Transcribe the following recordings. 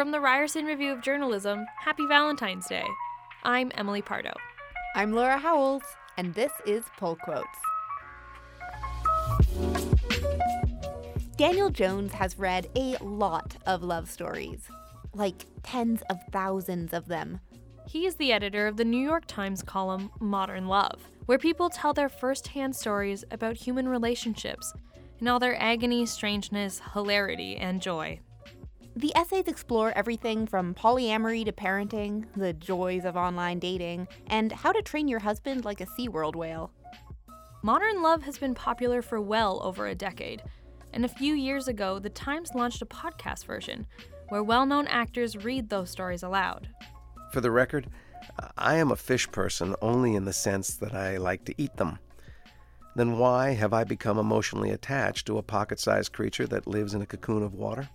From the Ryerson Review of Journalism, happy Valentine's Day. I'm Emily Pardo. I'm Laura Howells, and this is Pull Quotes. Daniel Jones has read a lot of love stories, like tens of thousands of them. He is the editor of the New York Times column Modern Love, where people tell their first hand stories about human relationships in all their agony, strangeness, hilarity, and joy. The essays explore everything from polyamory to parenting, the joys of online dating, and how to train your husband like a SeaWorld whale. Modern Love has been popular for well over a decade, and a few years ago, the Times launched a podcast version where well known actors read those stories aloud. For the record, I am a fish person only in the sense that I like to eat them. Then why have I become emotionally attached to a pocket sized creature that lives in a cocoon of water?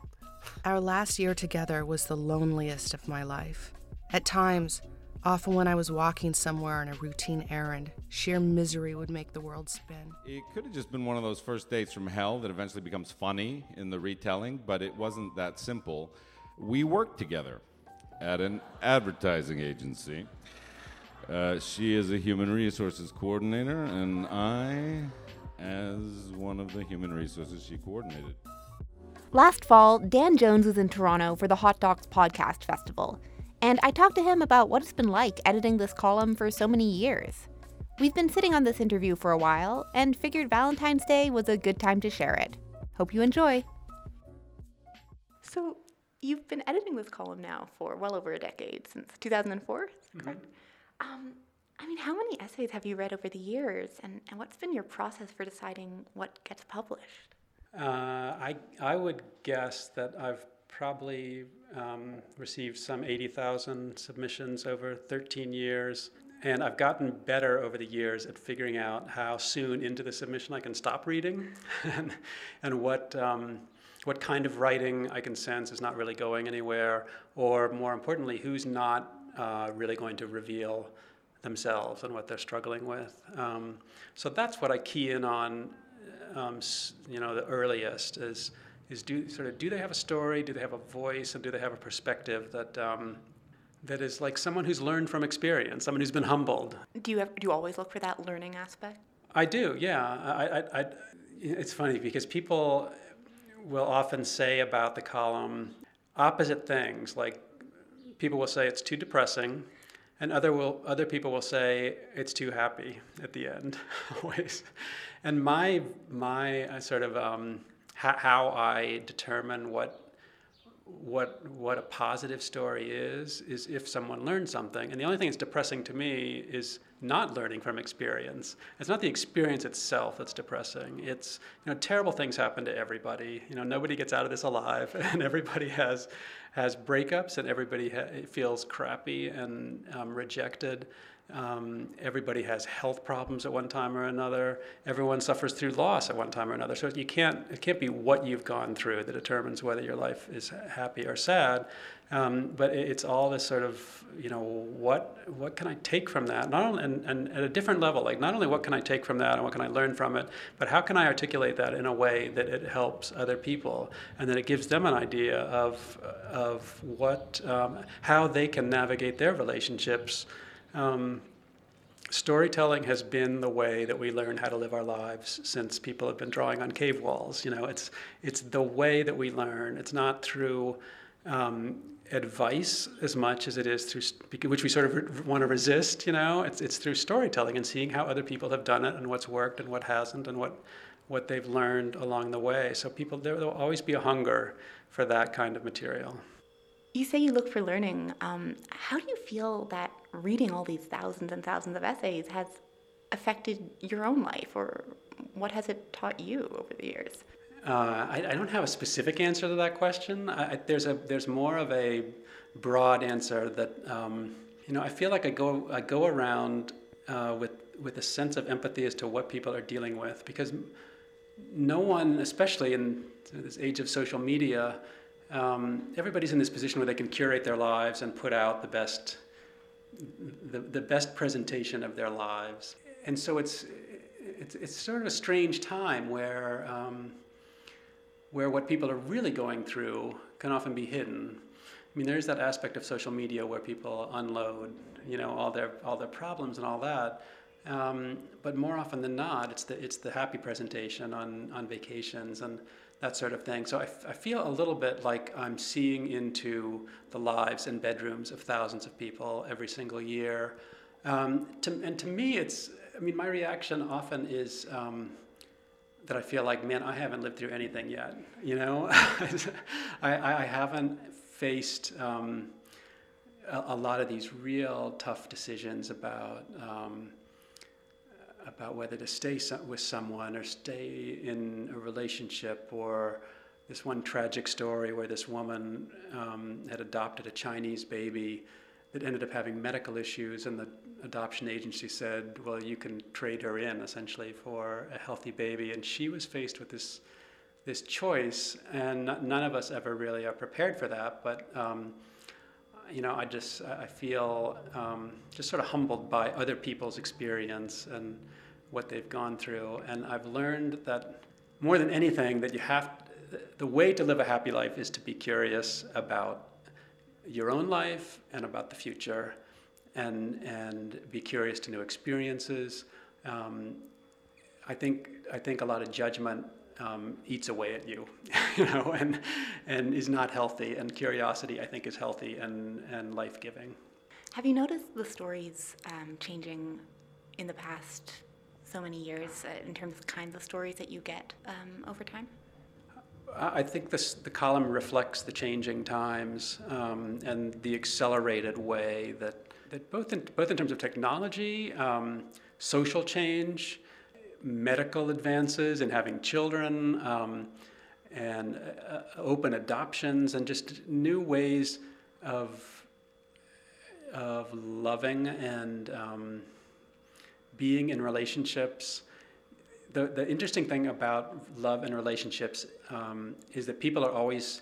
Our last year together was the loneliest of my life. At times, often when I was walking somewhere on a routine errand, sheer misery would make the world spin. It could have just been one of those first dates from hell that eventually becomes funny in the retelling, but it wasn't that simple. We worked together at an advertising agency. Uh, she is a human resources coordinator, and I as one of the human resources she coordinated. Last fall, Dan Jones was in Toronto for the Hot Docs Podcast Festival, and I talked to him about what it's been like editing this column for so many years. We've been sitting on this interview for a while and figured Valentine's Day was a good time to share it. Hope you enjoy. So, you've been editing this column now for well over a decade, since 2004, correct? Mm-hmm. Um, I mean, how many essays have you read over the years, and, and what's been your process for deciding what gets published? Uh, I, I would guess that I've probably um, received some 80,000 submissions over 13 years. And I've gotten better over the years at figuring out how soon into the submission I can stop reading and, and what, um, what kind of writing I can sense is not really going anywhere, or more importantly, who's not uh, really going to reveal themselves and what they're struggling with. Um, so that's what I key in on um, you know, the earliest is is do sort of do they have a story, do they have a voice, and do they have a perspective that um, that is like someone who's learned from experience, someone who's been humbled. Do you have, do you always look for that learning aspect? I do, yeah. I, I, I, it's funny because people will often say about the column opposite things. Like people will say it's too depressing, and other will other people will say it's too happy at the end always. And my my uh, sort of um, ha- how I determine what what what a positive story is is if someone learns something. And the only thing that's depressing to me is not learning from experience. It's not the experience itself that's depressing. It's you know terrible things happen to everybody. You know nobody gets out of this alive and everybody has has breakups and everybody ha- feels crappy and um, rejected um, everybody has health problems at one time or another. Everyone suffers through loss at one time or another. So you can't it can't be what you've gone through that determines whether your life is happy or sad. Um, but it's all this sort of you know what what can I take from that? Not only and, and at a different level, like not only what can I take from that and what can I learn from it, but how can I articulate that in a way that it helps other people and that it gives them an idea of of what um, how they can navigate their relationships um, storytelling has been the way that we learn how to live our lives since people have been drawing on cave walls. You know, it's it's the way that we learn. It's not through um, advice as much as it is through which we sort of re- want to resist. You know, it's it's through storytelling and seeing how other people have done it and what's worked and what hasn't and what what they've learned along the way. So people there will always be a hunger for that kind of material. You say you look for learning. Um, how do you feel that reading all these thousands and thousands of essays has affected your own life, or what has it taught you over the years? Uh, I, I, don't have a specific answer to that question. I, there's a there's more of a broad answer that um, you know. I feel like I go I go around uh, with with a sense of empathy as to what people are dealing with because no one, especially in this age of social media, um, everybody's in this position where they can curate their lives and put out the best, the, the best presentation of their lives. And so it's, it's, it's sort of a strange time where, um, where what people are really going through can often be hidden. I mean, there's that aspect of social media where people unload, you know, all their all their problems and all that. Um, but more often than not, it's the it's the happy presentation on on vacations and that sort of thing. So I, f- I feel a little bit like I'm seeing into the lives and bedrooms of thousands of people every single year. Um, to, and to me, it's I mean, my reaction often is. Um, that I feel like, man, I haven't lived through anything yet. You know, I, I haven't faced um, a, a, lot of these real tough decisions about um, about whether to stay with someone or stay in a relationship or this one tragic story where this woman um, had adopted a Chinese baby that ended up having medical issues, and the adoption agency said, "Well, you can trade her in essentially for a healthy baby." And she was faced with this this choice, and none of us ever really are prepared for that. But um, you know, I just I feel um, just sort of humbled by other people's experience and what they've gone through, and I've learned that more than anything, that you have the way to live a happy life is to be curious about your own life and about the future, and and be curious to new experiences. Um, I think I think a lot of judgment um, eats away at you, you know, and and is not healthy. And curiosity, I think, is healthy and and life giving. Have you noticed the stories um, changing in the past so many years uh, in terms of the kinds of stories that you get um, over time? I think this, the column reflects the changing times um, and the accelerated way that, that both, in, both in terms of technology, um, social change, medical advances and having children, um, and uh, open adoptions, and just new ways of, of loving and um, being in relationships. The, the interesting thing about love and relationships um, is that people are always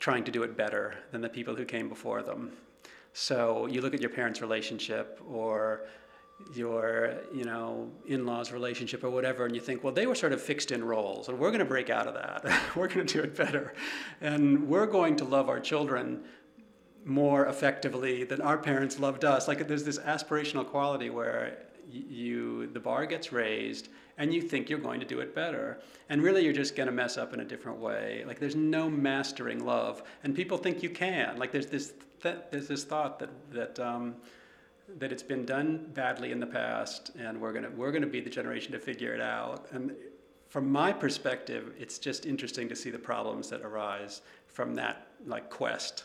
trying to do it better than the people who came before them. So you look at your parents' relationship or your you know in-laws relationship or whatever and you think well they were sort of fixed in roles and we're going to break out of that. We're going to do it better. And we're going to love our children more effectively than our parents loved us. Like there's this aspirational quality where you the bar gets raised and you think you're going to do it better. And really you're just going to mess up in a different way. Like there's no mastering love and people think you can. Like there's this th- there's this thought that that um, that it's been done badly in the past and we're going to we're to be the generation to figure it out and from my perspective it's just interesting to see the problems that arise from that like quest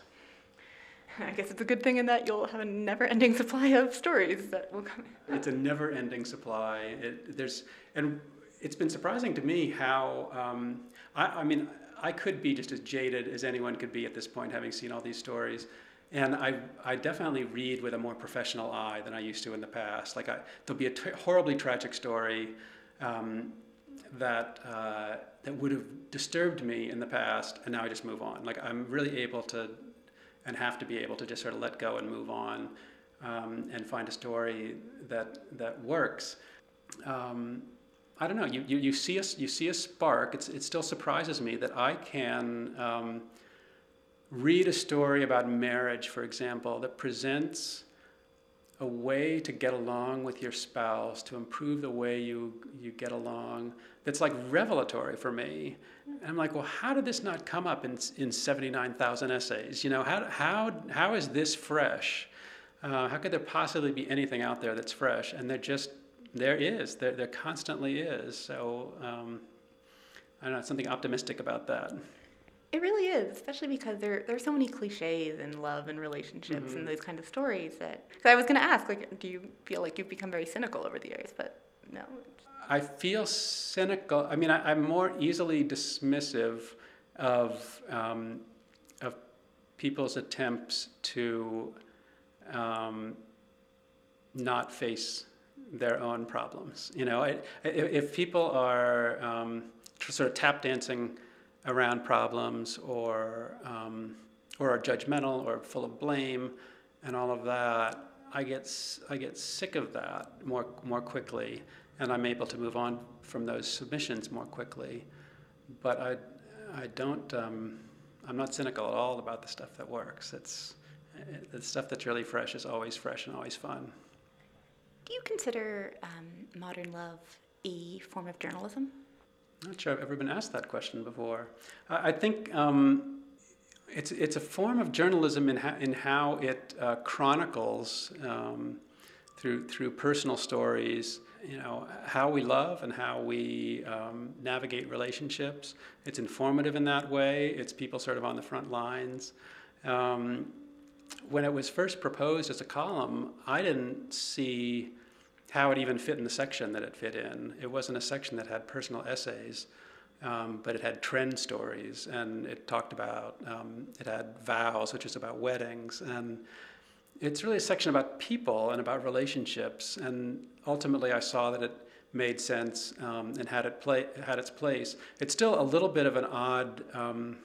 I guess it's a good thing in that you'll have a never-ending supply of stories that will come. It's a never-ending supply. It, there's, and it's been surprising to me how. Um, I, I, mean, I could be just as jaded as anyone could be at this point, having seen all these stories. And I, I definitely read with a more professional eye than I used to in the past. Like, I, there'll be a t- horribly tragic story um, that uh, that would have disturbed me in the past, and now I just move on. Like, I'm really able to and have to be able to just sort of let go and move on um, and find a story that that works. Um, I don't know. You, you, you see a, you see a spark. It's, it still surprises me that I can um, read a story about marriage, for example, that presents a way to get along with your spouse, to improve the way you, you get along, that's like revelatory for me. And I'm like, well, how did this not come up in, in 79,000 essays? You know, how, how, how is this fresh? Uh, how could there possibly be anything out there that's fresh? And there just, there is, there, there constantly is. So um, I don't know, something optimistic about that. It really is, especially because there there are so many cliches in love and relationships mm-hmm. and those kind of stories that. Because I was going to ask, like, do you feel like you've become very cynical over the years? But no. I feel cynical. I mean, I, am more easily dismissive of um, of people's attempts to um, not face their own problems. You know, if, if people are um, sort of tap dancing around problems or um, or are judgmental or full of blame and all of that, I get I get sick of that more more quickly, and I'm able to move on from those submissions more quickly. But I I don't um, I'm not cynical at all about the stuff that works. It's the stuff that's really fresh is always fresh and always fun. Do you consider um, modern love a form of journalism? I'm not sure I've ever been asked that question before. I, think um, it's, it's a form of journalism in, ha- in how it uh, chronicles um, through, through personal stories, you know, how we love and how we um, navigate relationships. It's informative in that way. It's people sort of on the front lines. Um, when it was first proposed as a column, I didn't see how it even fit in the section that it fit in. It wasn't a section that had personal essays, um, but it had trend stories, and it talked about, um, it had vows, which is about weddings, and it's really a section about people and about relationships. And ultimately, I saw that it made sense um, and had it play had its place. It's still a little bit of an odd um,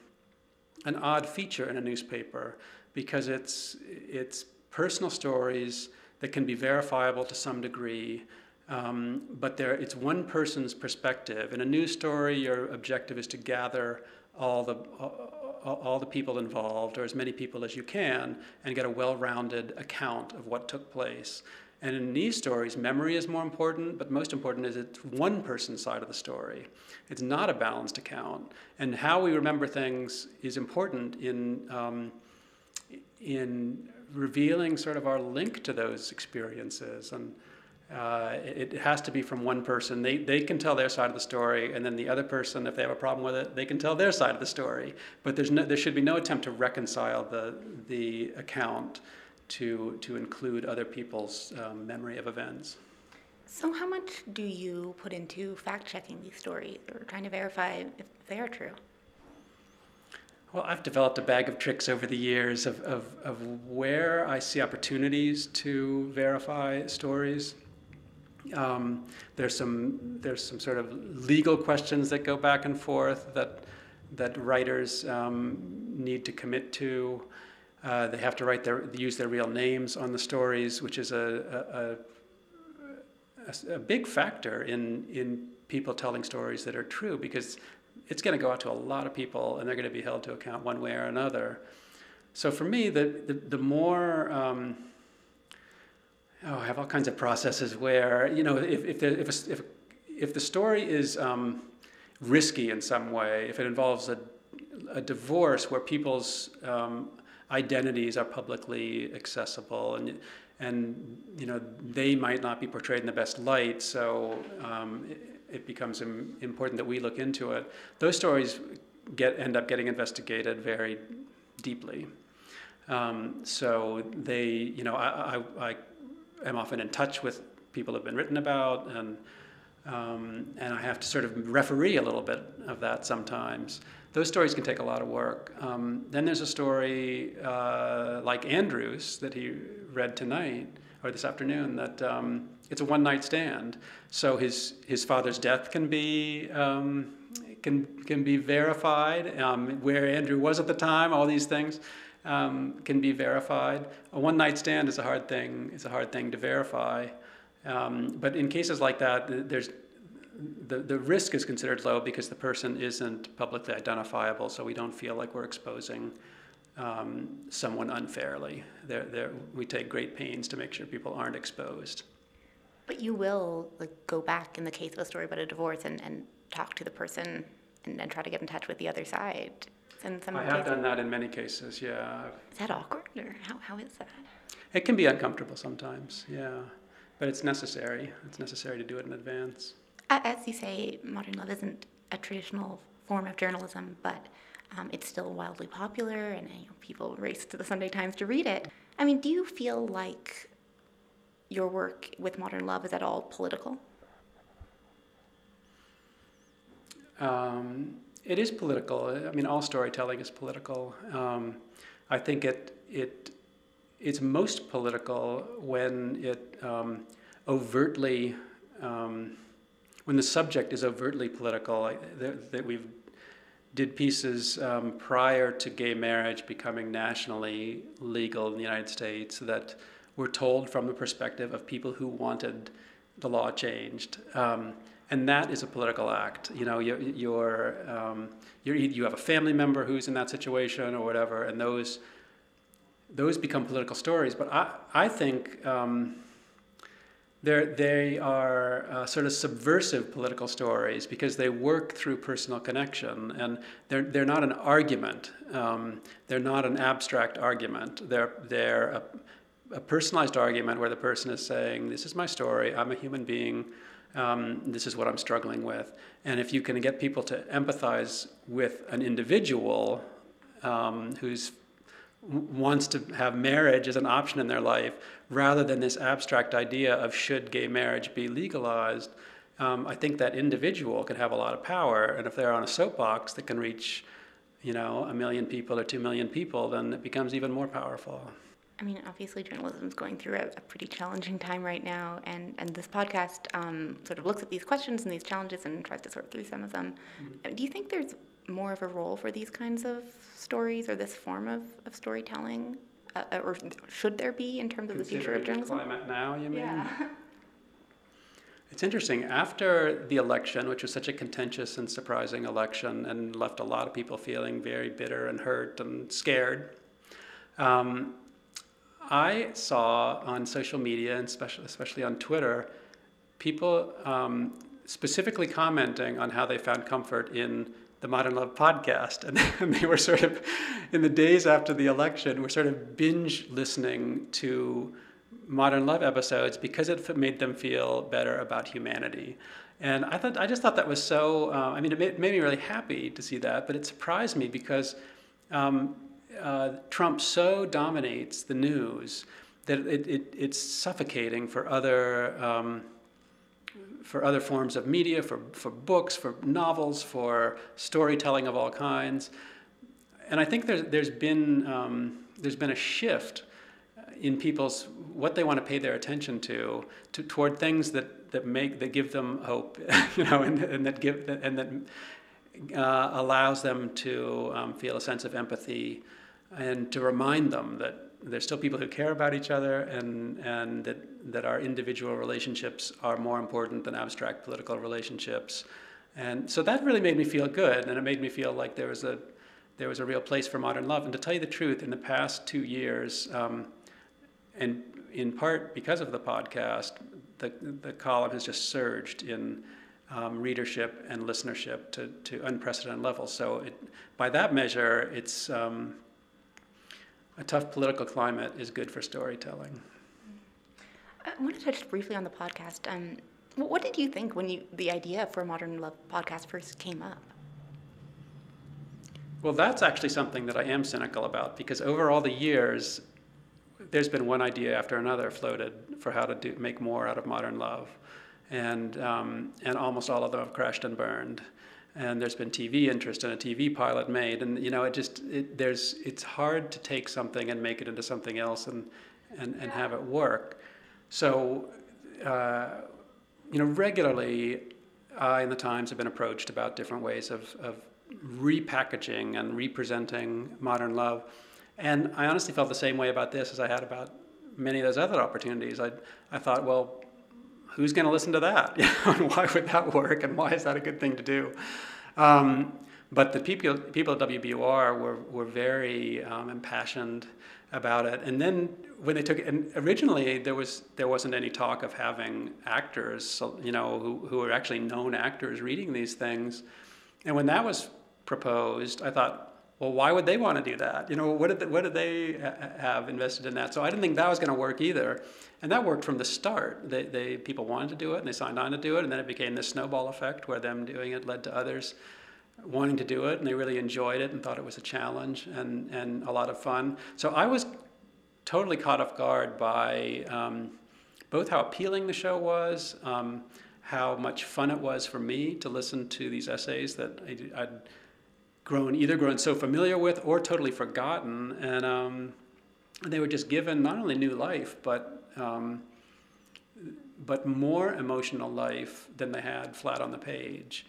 an odd feature in a newspaper because it's it's personal stories that can be verifiable to some degree, um, but there, it's one person's perspective. In a news story, your objective is to gather all the, all, all the people involved, or as many people as you can, and get a well rounded account of what took place. And in these stories, memory is more important, but most important is it's one person's side of the story. It's not a balanced account. And how we remember things is important in, um, in revealing sort of our link to those experiences. And uh, it, has to be from one person. They, they can tell their side of the story, and then the other person, if they have a problem with it, they can tell their side of the story. But there's no, there should be no attempt to reconcile the, the account to, to include other people's um, memory of events. So, how much do you put into fact checking these stories or trying to verify if they are true? Well, I've developed a bag of tricks over the years of, of, of where I see opportunities to verify stories. Um, there's some there's some sort of legal questions that go back and forth that that writers um, need to commit to. Uh, they have to write their use their real names on the stories, which is a a, a, a big factor in in people telling stories that are true because it's going to go out to a lot of people and they're going to be held to account one way or another. So for me, the, the, the more, um, oh, I have all kinds of processes where, you know, if, if, the, if, a, if, if the story is um, risky in some way, if it involves a, a divorce where people's um, identities are publicly accessible and, and, you know, they might not be portrayed in the best light, so um, it becomes Im- important that we look into it. Those stories get end up getting investigated very deeply. Um, so they, you know, I, I, I, am often in touch with people who've been written about, and um, and I have to sort of referee a little bit of that sometimes. Those stories can take a lot of work. Um, then there's a story uh, like Andrew's that he read tonight or this afternoon that um, it's a one night stand. So his his father's death can be um, can can be verified. Um, where Andrew was at the time, all these things um, can be verified. A one night stand is a hard thing. It's a hard thing to verify. Um, but in cases like that, there's the, the risk is considered low because the person isn't publicly identifiable, so we don't feel like we're exposing um, someone unfairly. They're, they're, we take great pains to make sure people aren't exposed. But you will like go back in the case of a story about a divorce and, and talk to the person and, and try to get in touch with the other side. In some I have cases. done that in many cases, yeah. Is that awkward or how, how is that? It can be uncomfortable sometimes, yeah. But it's necessary. It's necessary to do it in advance. As you say, modern love isn't a traditional form of journalism, but um, it's still wildly popular, and you know, people race to the Sunday Times to read it. I mean, do you feel like your work with Modern Love is at all political? Um, it is political. I mean, all storytelling is political. Um, I think it it it's most political when it um, overtly um, when the subject is overtly political. That, that we've did pieces um, prior to gay marriage becoming nationally legal in the United States that were told from the perspective of people who wanted the law changed. Um, and that is a political act. You know, you're, you're, um, you're, you have a family member who's in that situation or whatever, and those those become political stories. But I, I think um, they are uh, sort of subversive political stories because they work through personal connection and they're, they're not an argument. Um, they're not an abstract argument. They're, they're a, a personalized argument where the person is saying, This is my story, I'm a human being. Um, this is what I'm struggling with. And if you can get people to empathize with an individual um, who's wants to have marriage as an option in their life rather than this abstract idea of should gay marriage be legalized, um, I think that individual can have a lot of power. And if they're on a soapbox that can reach, you know, a million people or two million people, then it becomes even more powerful. I mean, obviously, journalism is going through a, a, pretty challenging time right now, and, and this podcast um, sort of looks at these questions and these challenges and tries to sort through some of them. Mm-hmm. Do you think there's more of a role for these kinds of stories or this form of, of storytelling? Uh, uh or should there be in terms of the future of journalism? climate now, you mean? Yeah. It's interesting. After the election, which was such a contentious and surprising election and left a lot of people feeling very bitter and hurt and scared, um, I saw on social media, and especially, on Twitter, people um, specifically commenting on how they found comfort in the Modern Love podcast. And, they were sort of, in the days after the election, were sort of binge listening to Modern Love episodes because it made them feel better about humanity. And I thought I just thought that was so. Uh, I mean, it made, made, me really happy to see that, but it surprised me because um, uh, Trump so dominates the news that it, it, it's suffocating for other um, for other forms of media, for, for books, for novels, for storytelling of all kinds. And I think there's, there's, been, um, there's been a shift in people's what they want to pay their attention to, to toward things that, that make that give them hope, you know, and, and that give and that uh, allows them to um, feel a sense of empathy and to remind them that there's still people who care about each other and, and that, that our individual relationships are more important than abstract political relationships. And so that really made me feel good, and it made me feel like there was a, there was a real place for modern love. And to tell you the truth, in the past two years, um, and in part because of the podcast, the, the column has just surged in um, readership and listenership to, to unprecedented levels. So it, by that measure, it's, um, a tough political climate is good for storytelling. I want to touch briefly on the podcast. Um, what did you think when you the idea for Modern Love podcast first came up? Well, that's actually something that I am cynical about because over all the years, there's been one idea after another floated for how to do, make more out of modern love, and um, and almost all of them have crashed and burned and there's been TV interest and a TV pilot made, and you know, it just it, there's it's hard to take something and make it into something else and and, and have it work. So, uh, you know, regularly, I and the Times have been approached about different ways of of repackaging and representing modern love, and I honestly felt the same way about this as I had about many of those other opportunities. I I thought, well, who's going to listen to that? and why would that work? And why is that a good thing to do? Um, but the people, people at WBUR were, were very um, impassioned about it. And then when they took it, and originally there, was, there wasn't any talk of having actors, you know, who, who were actually known actors reading these things. And when that was proposed, I thought, well, why would they want to do that? You know, what did they, what did they have invested in that? So I didn't think that was going to work either, and that worked from the start. They, they people wanted to do it, and they signed on to do it, and then it became this snowball effect where them doing it led to others wanting to do it, and they really enjoyed it and thought it was a challenge and and a lot of fun. So I was totally caught off guard by um, both how appealing the show was. Um, how much fun it was for me to listen to these essays that I, I'd grown either grown so familiar with or totally forgotten, and um, they were just given not only new life but um, but more emotional life than they had flat on the page.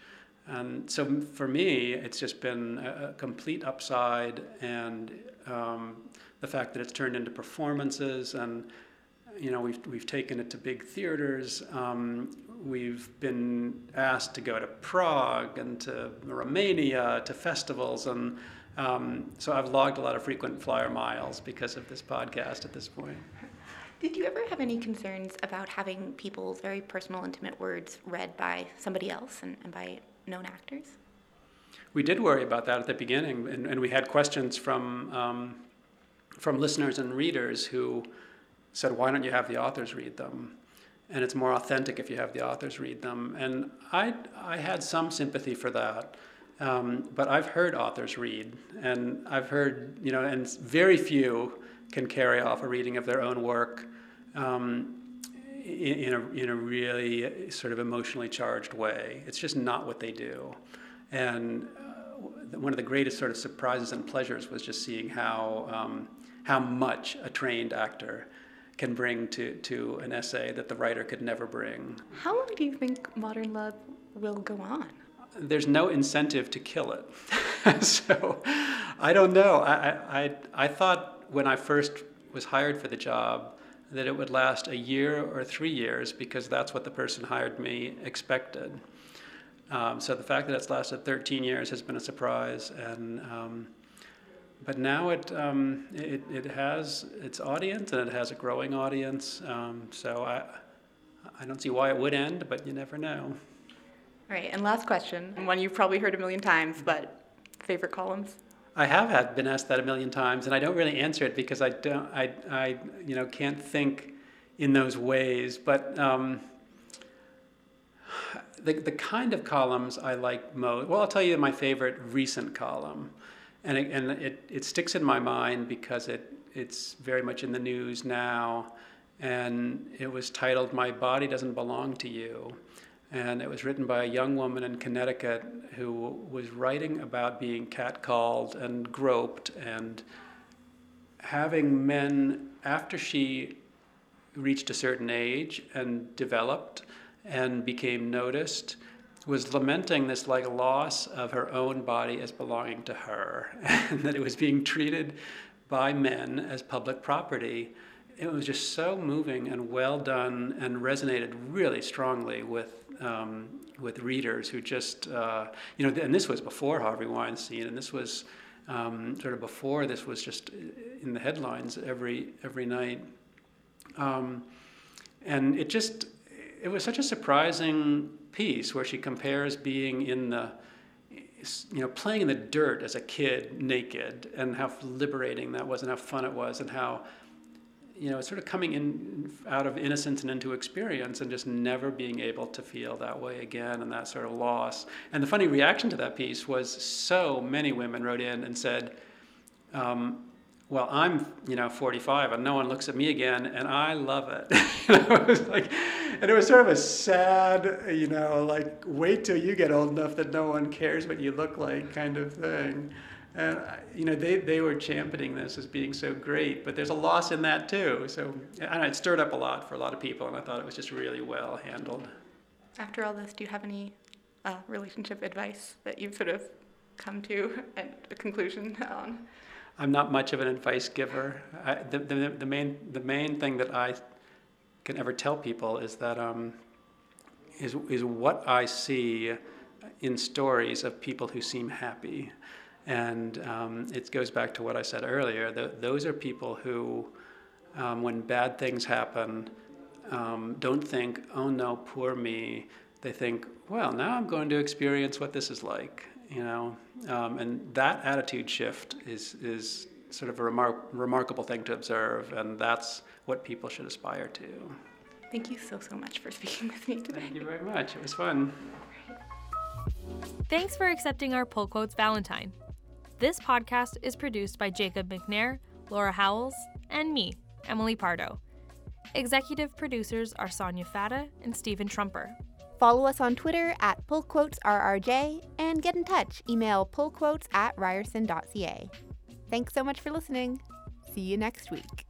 And so for me, it's just been a, complete upside, and um, the fact that it's turned into performances, and you know we've we've taken it to big theaters. Um, we've been asked to go to Prague and to Romania to festivals, and um, so I've logged a lot of frequent flyer miles because of this podcast at this point. Did you ever have any concerns about having people's very personal, intimate words read by somebody else and, and by known actors? We did worry about that at the beginning, and, and we had questions from um, from listeners and readers who said, "Why don't you have the authors read them?" And it's more authentic if you have the authors read them. And I I had some sympathy for that, um, but I've heard authors read, and I've heard you know, and very few can carry off a reading of their own work. Um, in, in, a, in a really sort of emotionally charged way. It's just not what they do. And uh, one of the greatest sort of surprises and pleasures was just seeing how, um, how much a trained actor can bring to, to an essay that the writer could never bring. How long do you think Modern Love will go on? There's no incentive to kill it. so I don't know. I, I, I thought when I first was hired for the job that it would last a year or three years because that's what the person hired me expected. Um, so the fact that it's lasted 13 years has been a surprise, and um, but now it, um, it it has its audience and it has a growing audience. Um, so I I don't see why it would end, but you never know. All right, and last question, one you've probably heard a million times, but favorite columns. I have had been asked that a million times, and I don't really answer it because I don't I I you know can't think in those ways, but. Um, the, the kind of columns I like most, well, I'll tell you my favorite recent column. And it, and it, it sticks in my mind because it, it's very much in the news now. And it was titled, My Body Doesn't Belong to You. And it was written by a young woman in Connecticut who was writing about being catcalled and groped and having men, after she reached a certain age and developed, and became noticed was lamenting this like loss of her own body as belonging to her and that it was being treated by men as public property. It was just so moving and well done and resonated really strongly with um, with readers who just uh, you know and this was before Harvey Weinstein and this was um, sort of before this was just in the headlines every every night. Um, and it just it was such a surprising piece where she compares being in the you know playing in the dirt as a kid naked and how liberating that was and how fun it was and how you know sort of coming in out of innocence and into experience and just never being able to feel that way again and that sort of loss. And the funny reaction to that piece was so many women wrote in and said um, well, I'm, you know, 45 and no one looks at me again and I love it. it was like, and it was sort of a sad, you know, like wait till you get old enough that no one cares what you look like kind of thing. And, you know, they, they were championing this as being so great, but there's a loss in that too. So, and it stirred up a lot for a lot of people and I thought it was just really well handled. After all this, do you have any uh, relationship advice that you've sort of come to a conclusion on? I'm not much of an advice giver. I, the, the, the, main, the main thing that I can ever tell people is that um, is, is what I see in stories of people who seem happy. And um, it goes back to what I said earlier. The, those are people who, um, when bad things happen, um, don't think, oh no, poor me. They think, well, now I'm going to experience what this is like you know, um, and that attitude shift is is sort of a remar- remarkable thing to observe, and that's what people should aspire to. Thank you so so much for speaking with me today. Thank you very much. It was fun. Thanks for accepting our pull quotes Valentine. This podcast is produced by Jacob McNair, Laura Howells, and me, Emily Pardo. Executive producers are Sonya Fatah and Stephen Trumper. Follow us on Twitter at pullquotesrrj and get in touch. Email pullquotes at ryerson.ca. Thanks so much for listening. See you next week.